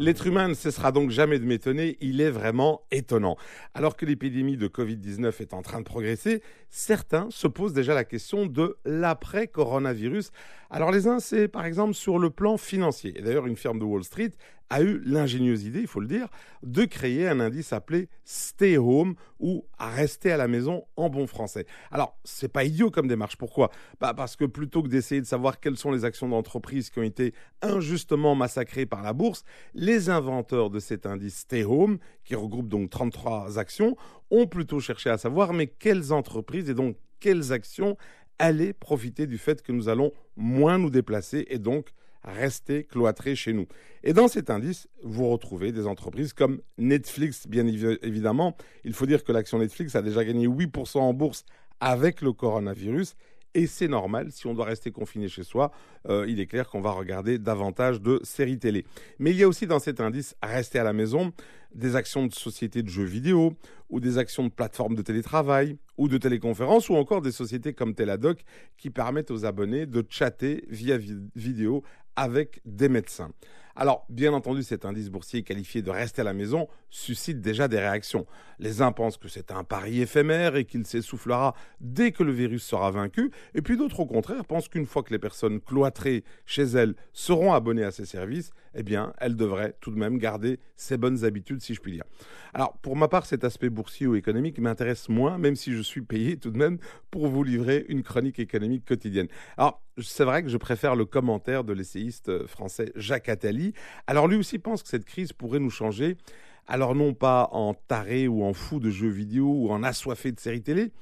L'être humain ne cessera donc jamais de m'étonner, il est vraiment étonnant. Alors que l'épidémie de Covid-19 est en train de progresser, certains se posent déjà la question de l'après-coronavirus. Alors les uns, c'est par exemple sur le plan financier. Et d'ailleurs, une firme de Wall Street a eu l'ingénieuse idée, il faut le dire, de créer un indice appelé Stay Home ou rester à la maison en bon français. Alors, c'est pas idiot comme démarche. Pourquoi? Bah Parce que plutôt que d'essayer de savoir quelles sont les actions d'entreprise qui ont été injustement massacrées par la bourse, les inventeurs de cet indice Stay Home, qui regroupe donc 33 actions, ont plutôt cherché à savoir mais quelles entreprises et donc quelles actions allaient profiter du fait que nous allons moins nous déplacer et donc rester cloîtrés chez nous. Et dans cet indice, vous retrouvez des entreprises comme Netflix, bien évidemment. Il faut dire que l'action Netflix a déjà gagné 8% en bourse avec le coronavirus. Et c'est normal, si on doit rester confiné chez soi, euh, il est clair qu'on va regarder davantage de séries télé. Mais il y a aussi dans cet indice, rester à la maison, des actions de sociétés de jeux vidéo, ou des actions de plateformes de télétravail, ou de téléconférence, ou encore des sociétés comme Teladoc qui permettent aux abonnés de chatter via vidéo avec des médecins. Alors, bien entendu, cet indice boursier qualifié de rester à la maison suscite déjà des réactions. Les uns pensent que c'est un pari éphémère et qu'il s'essoufflera dès que le virus sera vaincu, et puis d'autres, au contraire, pensent qu'une fois que les personnes cloîtrées chez elles seront abonnées à ces services, eh bien, elles devraient tout de même garder ces bonnes habitudes, si je puis dire. Alors, pour ma part, cet aspect boursier ou économique m'intéresse moins, même si je suis payé tout de même pour vous livrer une chronique économique quotidienne. Alors, c'est vrai que je préfère le commentaire de l'essayiste français Jacques Attali. Alors lui aussi pense que cette crise pourrait nous changer. Alors non pas en taré ou en fou de jeux vidéo ou en assoiffé de séries télé,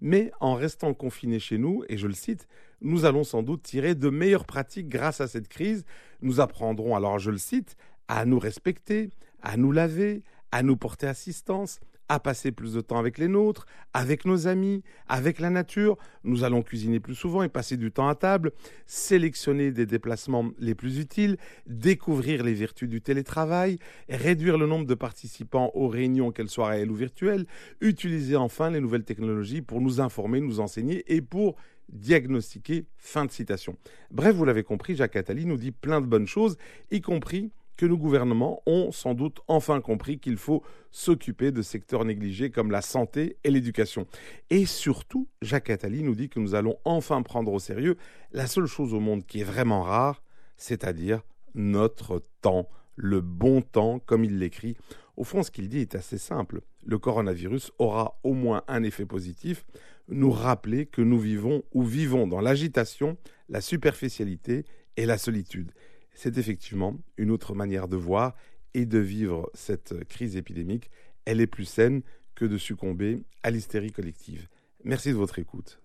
mais en restant confinés chez nous, et je le cite, nous allons sans doute tirer de meilleures pratiques grâce à cette crise. Nous apprendrons, alors je le cite, à nous respecter, à nous laver, à nous porter assistance, à passer plus de temps avec les nôtres, avec nos amis, avec la nature. Nous allons cuisiner plus souvent et passer du temps à table, sélectionner des déplacements les plus utiles, découvrir les vertus du télétravail, réduire le nombre de participants aux réunions, qu'elles soient réelles ou virtuelles, utiliser enfin les nouvelles technologies pour nous informer, nous enseigner et pour diagnostiquer. Fin de citation. Bref, vous l'avez compris, Jacques Attali nous dit plein de bonnes choses, y compris que nos gouvernements ont sans doute enfin compris qu'il faut s'occuper de secteurs négligés comme la santé et l'éducation. Et surtout, Jacques Attali nous dit que nous allons enfin prendre au sérieux la seule chose au monde qui est vraiment rare, c'est-à-dire notre temps, le bon temps, comme il l'écrit. Au fond, ce qu'il dit est assez simple. Le coronavirus aura au moins un effet positif, nous rappeler que nous vivons ou vivons dans l'agitation, la superficialité et la solitude c'est effectivement une autre manière de voir et de vivre cette crise épidémique. Elle est plus saine que de succomber à l'hystérie collective. Merci de votre écoute.